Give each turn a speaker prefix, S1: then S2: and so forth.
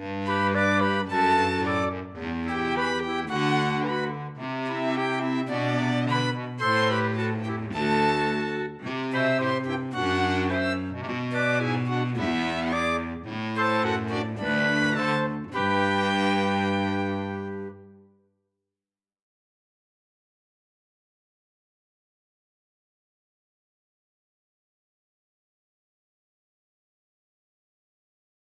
S1: Bye.